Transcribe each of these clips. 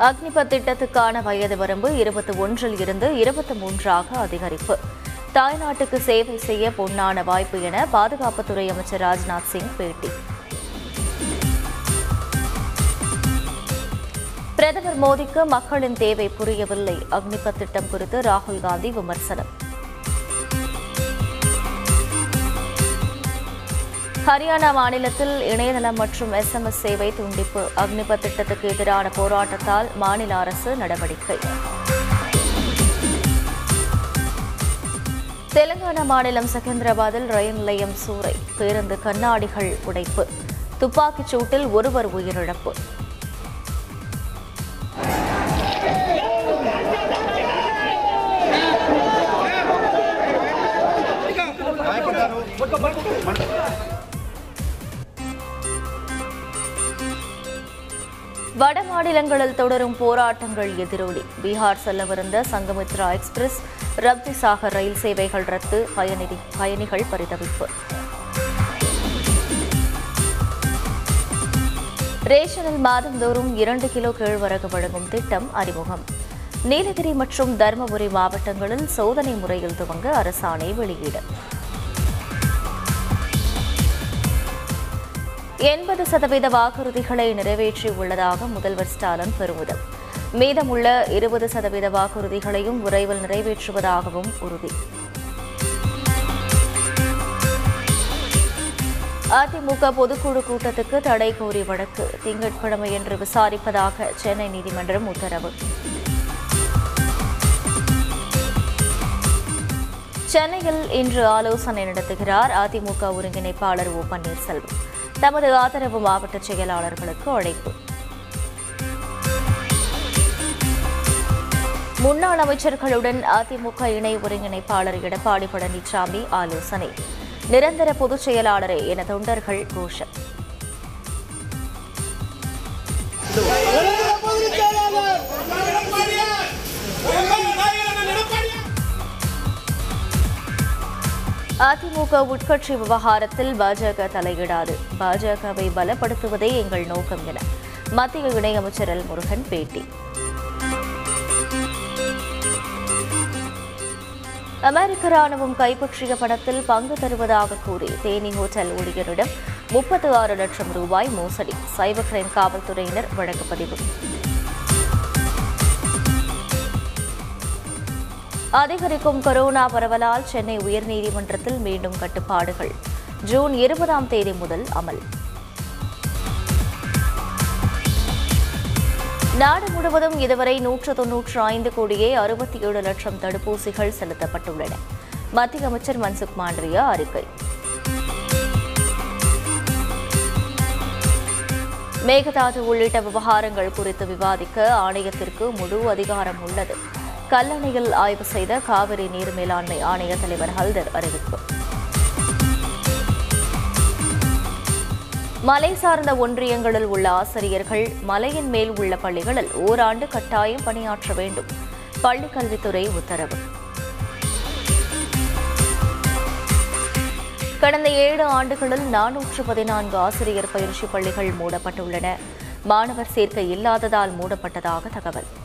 அக்னிபத் திட்டத்துக்கான வயது வரம்பு இருபத்தி ஒன்றில் இருந்து இருபத்தி மூன்றாக அதிகரிப்பு. தாய்நாட்டுக்கு சேவை செய்ய பொன்னான வாய்ப்பு என பாதுகாப்புத்துறை அமைச்சர் ராஜ்நாத் சிங் பேட்டி. பிரதமர் மோடிக்கு மக்களின் தேவை புரியவில்லை. அக்னிபத் திட்டம் குறித்து ராகுல் காந்தி விமர்சனம். ஹரியானா மாநிலத்தில் இணையதளம் மற்றும் எஸ்எம்எஸ் சேவை துண்டிப்பு. அக்னிபத் திட்டத்துக்கு எதிரான போராட்டத்தால் மாநில அரசு நடவடிக்கை. தெலுங்கானா மாநிலம் செகந்திராபாத்தில் ரயில் நிலையம் சூறை. பேருந்து கண்ணாடிகள் உடைப்பு. துப்பாக்கிச் சூட்டில் ஒருவர் உயிரிழப்பு. வட மாநிலங்களில் தொடரும் போராட்டங்கள் எதிரொலி. பீகார் செல்லவிருந்த சங்கமித்ரா எக்ஸ்பிரஸ் ரப்தி சாகர் ரயில் சேவைகள் ரத்து பயணி பயணிகள் பரிதவிப்பு. ரேஷனில் மாதந்தோறும் இரண்டு கிலோ கேழ்வரகு வழங்கும் திட்டம் அறிமுகம். நீலகிரி மற்றும் தருமபுரி மாவட்டங்களில் சோதனை முறையில் துவங்க அரசாணை வெளியீடு. எண்பது சதவீத வாக்குறுதிகளை நிறைவேற்றியுள்ளதாக முதல்வர் ஸ்டாலின் பெருமிதம். மீதமுள்ள இருபது சதவீத வாக்குறுதிகளையும் விரைவில் நிறைவேற்றுவதாகவும் உறுதி. அதிமுக பொதுக்குழு கூட்டத்துக்கு தடை கோரி வழக்கு. திங்கட்கிழமையன்று விசாரிப்பதாக சென்னை நீதிமன்றம் உத்தரவு. சென்னையில் இன்று ஆலோசனை நடத்துகிறார் அதிமுக ஒருங்கிணைப்பாளர் ஓ பன்னீர்செல்வம். தமது ஆதரவு மாவட்ட செயலாளர்களுக்கு அழைப்பு. முன்னாள் அமைச்சர்களுடன் அதிமுக இணை ஒருங்கிணைப்பாளர் எடப்பாடி பழனிசாமி ஆலோசனை. நிரந்தர பொதுச் செயலாளரே என தொண்டர்கள் கோஷம். அதிமுக உட்கட்சி விவகாரத்தில் பாஜக தலையிடாது. பாஜகவை பலப்படுத்துவதே எங்கள் நோக்கம் என மத்திய இணையமைச்சர் எல் முருகன் பேட்டி. அமெரிக்க ராணுவம் கைப்பற்றிய படத்தில் பங்கு தருவதாக கூறி தேனி ஹோட்டல் ஊழியரிடம் முப்பத்து ஆறு லட்சம் ரூபாய் மோசடி. சைபர் கிரைம் காவல்துறையினர் வழக்கு பதிவு அதிகரிக்கும் கொரோனா பரவலால் சென்னை உயர்நீதிமன்றத்தில் மீண்டும் கட்டுப்பாடுகள். ஜூன் இருபதாம் தேதி முதல் அமல். நாடு முழுவதும் இதுவரை நூற்று தொன்னூற்று ஐந்து கோடியே அறுபத்தி ஏழு லட்சம் தடுப்பூசிகள் செலுத்தப்பட்டுள்ளன. மத்திய அமைச்சர் மன்சுக் மாண்டவியா அறிக்கை. மேகதாது உள்ளிட்ட விவகாரங்கள் குறித்து விவாதிக்க ஆணையத்திற்கு முழு அதிகாரம் உள்ளது. கல்லணையில் ஆய்வு செய்த காவிரி நீர் மேலாண்மை ஆணைய தலைவர் ஹல்தர் அறிவிப்பு. மலை சார்ந்த ஒன்றியங்களில் உள்ள ஆசிரியர்கள் மலையின் மேல் உள்ள பள்ளிகளில் ஓராண்டு கட்டாயம் பணியாற்ற வேண்டும். பள்ளிக் கல்வித்துறை உத்தரவு. கடந்த ஏழு ஆண்டுகளில் நானூற்று பதினான்கு ஆசிரியர் பயிற்சி பள்ளிகள் மூடப்பட்டுள்ளன. மாணவர் சேர்க்கை இல்லாததால் மூடப்பட்டதாக தகவல்.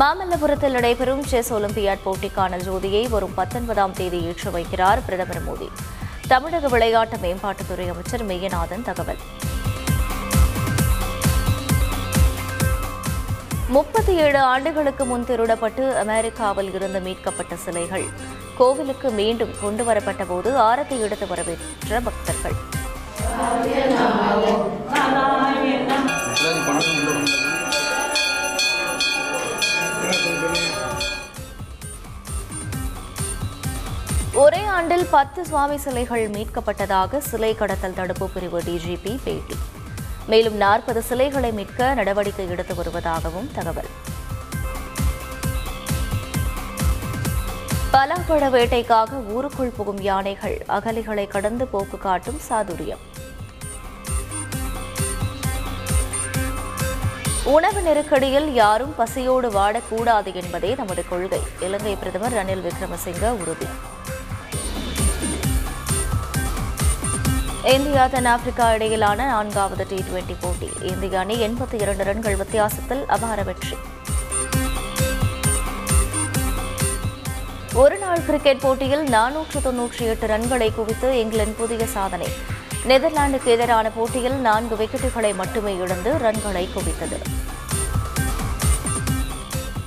மாமல்லபுரத்தில் நடைபெறும் செஸ் ஒலிம்பியாட் போட்டிக்கான ஜோதியை வரும் பத்தொன்பதாம் தேதி ஏற்று வைக்கிறார் பிரதமர் மோடி. தமிழக விளையாட்டு மேம்பாட்டுத்துறை அமைச்சர் மெய்யநாதன் தகவல். முப்பத்தி ஏழு ஆண்டுகளுக்கு முன் திருடப்பட்டு அமெரிக்காவில் இருந்து மீட்கப்பட்ட சிலைகள் கோவிலுக்கு மீண்டும் கொண்டுவரப்பட்ட போது ஆரத்தை எடுத்து வரவேற்ற பக்தர்கள். ஒரே ஆண்டில் பத்து சுவாமி சிலைகள் மீட்கப்பட்டதாக சிலை கடத்தல் தடுப்பு பிரிவு டிஜிபி பேட்டி. மேலும் நாற்பது சிலைகளை மீட்க நடவடிக்கை எடுத்து வருவதாகவும் தகவல். பலாப்பழ வேட்டைக்காக ஊருக்குள் புகும் யானைகள் அகலிகளை கடந்து போக்கு காட்டும் சாதுரியம். உணவு நெருக்கடியில் யாரும் பசியோடு வாடக்கூடாது என்பதே நமது கொள்கை. இலங்கை பிரதமர் ரணில் விக்ரமசிங்க உறுதி. இந்தியா தென்னாப்பிரிக்கா இடையிலான நான்காவது டி டுவெண்டி போட்டி. இந்திய அணி எண்பத்தி இரண்டு ரன்கள் வித்தியாசத்தில் அபார வெற்றி. ஒருநாள் கிரிக்கெட் போட்டியில் நானூற்று தொன்னூற்றி எட்டு ரன்களை குவித்து இங்கிலாந்து புதிய சாதனை. நெதர்லாந்துக்கு எதிரான போட்டியில் நான்கு விக்கெட்டுகளை மட்டுமே இழந்து ரன்களை குவித்தது.